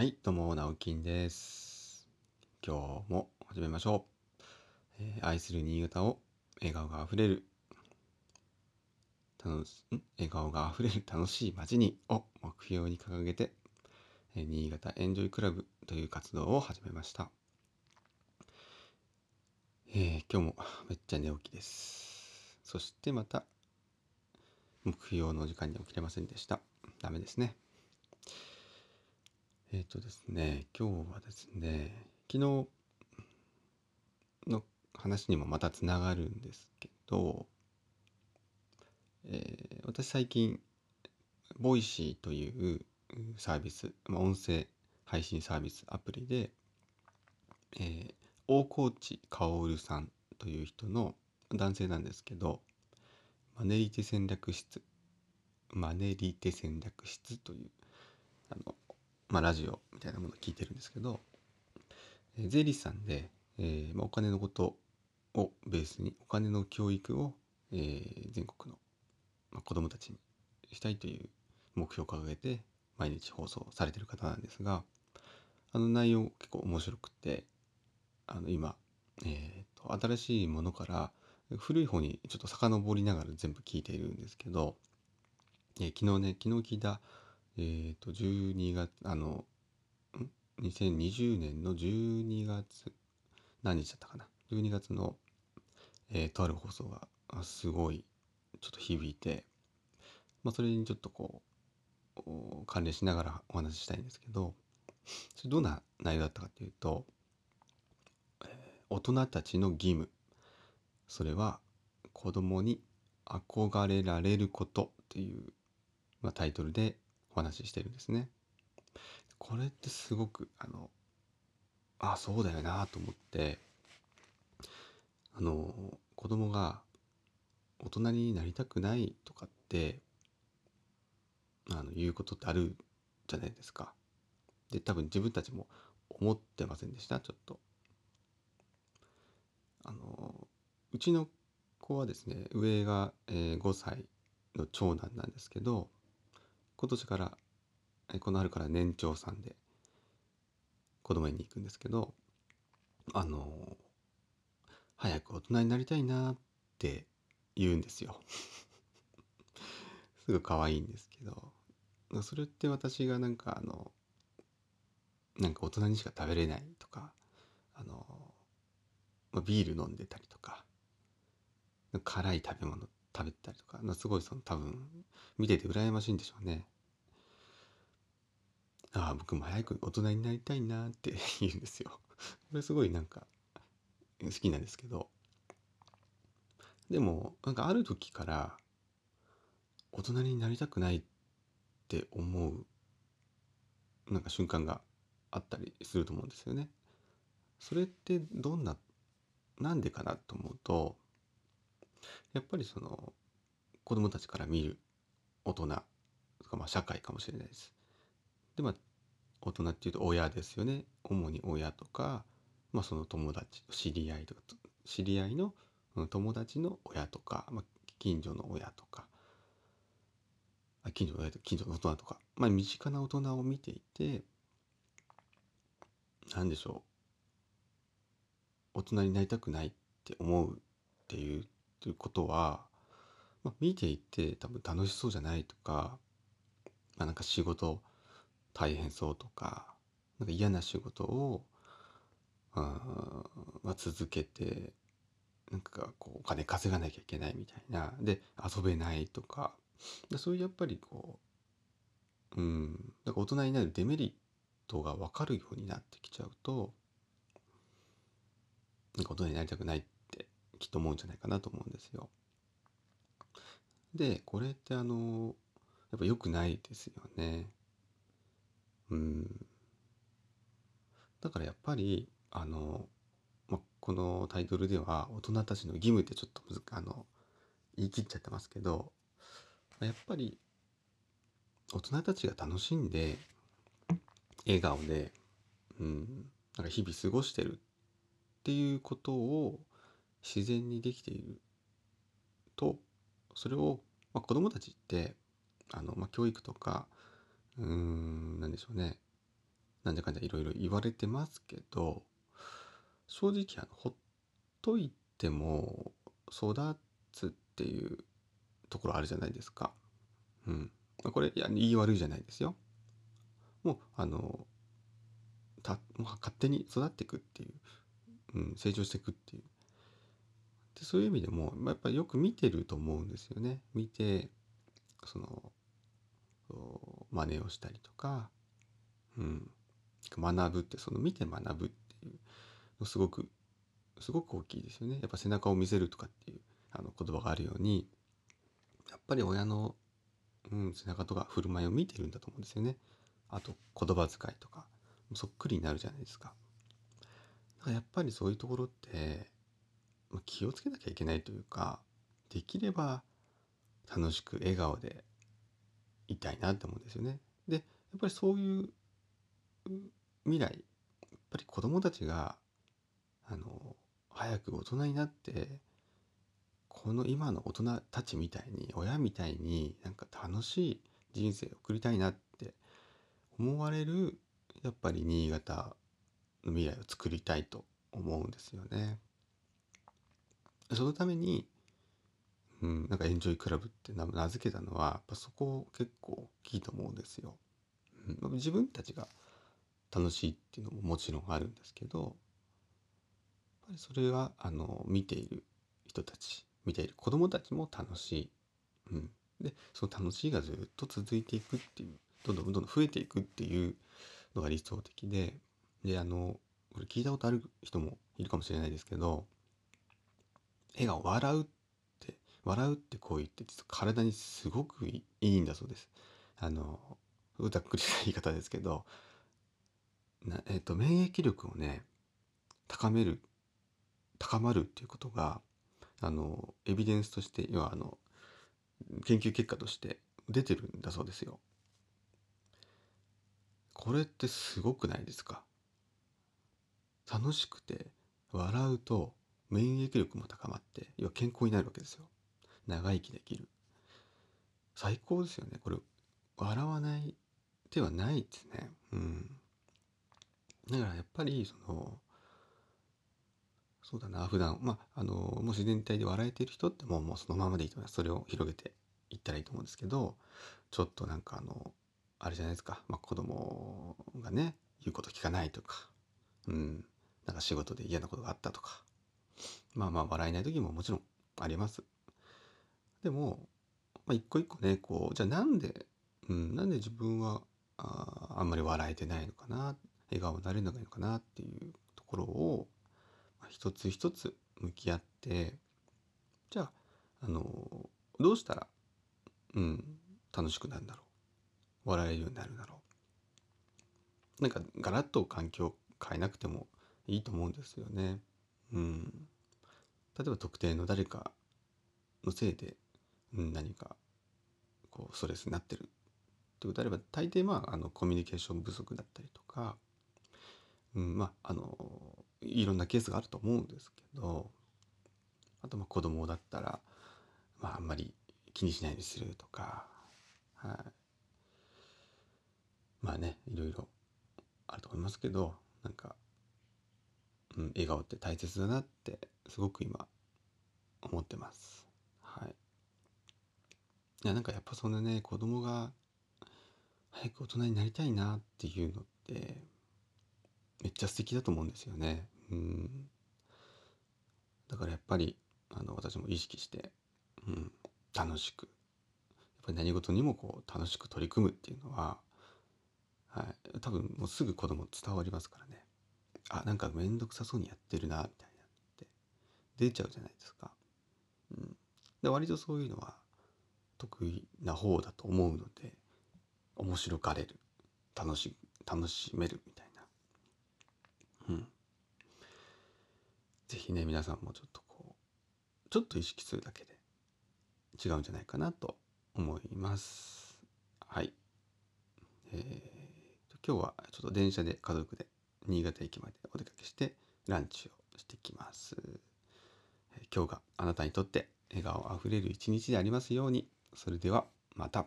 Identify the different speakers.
Speaker 1: はい、どうも、なおきんです。今日も始めましょう。えー愛する新潟を笑顔があふれる、楽し、ん？笑顔があふれる楽しい街にを目標に掲げて、えー新潟エンジョイクラブという活動を始めました。えー今日もめっちゃ寝起きです。そしてまた、目標の時間に起きれませんでした。ダメですね。えっ、とですね、今日はですね、昨日の話にもまたつながるんですけど、えー私最近、ボイシーというサービス、まあ、音声配信サービスアプリで、えー大河内薫さんという人の男性なんですけど、マネリテ戦略室、マネリテ戦略室という、あの、まあ、ラジオみたいなものを聞いてるんですけど、えー税理士さんで、えーまあ、お金のことをベースにお金の教育を、えー全国の、まあ、子どもたちにしたいという目標を掲げて毎日放送されてる方なんですがあの内容結構面白くてあの今、えーと新しいものから古い方にちょっと遡りながら全部聞いているんですけど、えー昨日ね昨日聞いたえっ、と12月あのん？2020年の12月何日だったかな？12月の、えーとある放送があすごいちょっと響いて、まあ、それにちょっとこう関連しながらお話ししたいんですけどそれどんな内容だったかっていうと、えー大人たちの義務。それは子供に憧れられることっていう、まあ、タイトルでお話ししてるんですね。これってすごくあのあそうだよなと思ってあの子供が大人になりたくないとかってあの言うことってあるじゃないですか。で多分自分たちも思ってませんでしたちょっと。あのうちの子はですね上が、えー5歳の長男なんですけど今年からこの春から年長さんで子供園に行くんですけどあの早く大人になりたいなって言うんですよ。すぐ可愛いんですけどそれって私がなんかあのなんか大人にしか食べれないとかあの、ビール飲んでたりとか辛い食べ物食べたりとかすごいその多分見てて羨ましいんでしょうね。ああ僕も早く大人になりたいなって 言うんですよ。これすごいなんか好きなんですけどでもなんかある時から大人になりたくないって思うなんか瞬間があったりすると思うんですよね。それってどんななんでかなと思うとやっぱりその子供たちから見る大人とかまあ社会かもしれないです。でまあ大人っていうと親ですよね主に親とか、まあ、その友達知り合いとか知り合いの友達の親とか、まあ、近所の親とか近所の親とか近所の大人とか、まあ、身近な大人を見ていて何でしょう大人になりたくないって思うっていうっていうことは、まあ、見ていて多分楽しそうじゃないとか、まあ、なんか仕事大変そうとかなんか嫌な仕事をあ、まあ、続けてなんかこうお金稼がなきゃいけないみたいな。で遊べないとか。でそういうやっぱりこううん。だから大人になるデメリットが分かるようになってきちゃうとなんか大人になりたくないっきっと思うんじゃないかなと思うんですよ。でこれってあのやっぱ良くないですよね。うん。だからやっぱりあの、ま、このタイトルでは大人たちの義務ってちょっとむずあの言い切っちゃってますけどやっぱり大人たちが楽しんで笑顔で、うん、なんか日々過ごしてるっていうことを自然にできているとそれを、まあ、子どもたちってあの、まあ、教育とかうんなんでしょうねなんじゃかんじゃいろいろ言われてますけど正直あのほっといても育つっていうところあるじゃないですか。うん、これいや言い悪いじゃないですよ。もうあのたもう勝手に育っていくっていう、うん、成長していくっていうでそういう意味でも、まあ、やっぱりよく見てると思うんですよね。見てその真似をしたりとか、うん、学ぶってその見て学ぶっていうのすごくすごく大きいですよね。やっぱ背中を見せるとかっていうあの言葉があるようにやっぱり親の、うん、背中とか振る舞いを見てるんだと思うんですよね。あと言葉遣いとかそっくりになるじゃないですか。だからやっぱりそういうところって、気をつけなきゃいけないというかできれば楽しく笑顔でいたいなって思うんですよね。でやっぱりそういう未来やっぱり子どもたちがあの早く大人になってこの今の大人たちみたいに親みたいになんか楽しい人生を送りたいなって思われるやっぱり新潟の未来を作りたいと思うんですよね。そのために、うん、なんかエンジョイクラブって名付けたのはやっぱそこ結構大きいと思うんですよ。うん、自分たちが楽しいっていうのももちろんあるんですけどやっぱりそれはあの見ている人たち見ている子どもたちも楽しい、うん、でその楽しいがずっと続いていくっていうどんどんどんどん増えていくっていうのが理想的でであのこれ聞いたことある人もいるかもしれないですけど笑顔笑うって笑うって行為って実は体にすごくいいんだそうです。あのざっくりした言い方ですけどな、えーと、免疫力をね高める高まるっていうことがあのエビデンスとして要はあの研究結果として出てるんだそうですよ。これってすごくないですか？楽しくて笑うと免疫力も高まって要は健康になるわけですよ。長生きできる。最高ですよね。これ笑わない手はないですね。うん。だからやっぱりそのそうだな普段まああのもう自然体で笑えてる人ってもうもうそのままでいいと思いますそれを広げていったらいいと思うんですけどちょっとなんかあのあれじゃないですか、まあ、子供がね言うこと聞かないとかうんなんか仕事で嫌なことがあったとかまあまあ笑えない時ももちろんあります。でも、まあ、一個一個ねこうじゃあなんで、うん、なんで自分はああんまり笑えてないのかな笑顔になれるのがいいのかなっていうところを、まあ、一つ一つ向き合ってじゃあ、あのどうしたら、うん、楽しくなるんだろう。笑えるようになるんだろう。なんかガラッと環境を変えなくてもいいと思うんですよね。うん、例えば特定の誰かのせいで、うん、何かこうストレスになってる。ってことであれば大抵まああのコミュニケーション不足だったりとかうん、まああのいろんなケースがあると思うんですけどあとまあ子供だったら、まあ、あんまり気にしないようにするとか、はい、まあねいろいろあると思いますけどなんか、うん、笑顔って大切だなってすごく今思ってます。はい、いやなんかやっぱそんなね子供が早く大人になりたいなっていうのってめっちゃ素敵だと思うんですよね。うん。だからやっぱりあの私も意識して、うん、楽しくやっぱり何事にもこう楽しく取り組むっていうのは、はい、多分もうすぐ子供伝わりますからね。あなんか面倒くさそうにやってるなみたいなって出ちゃうじゃないですか。うん、で割とそういうのは得意な方だと思うので面白がれる楽し楽しめるみたいな。うん。是非ね、皆さんもちょっとこう、ちょっと意識するだけで違うんじゃないかなと思います。はい。えー、今日はちょっと電車で家族で新潟駅までお出かけしてランチをしてきます。今日があなたにとって笑顔あふれる一日でありますように。それではまた。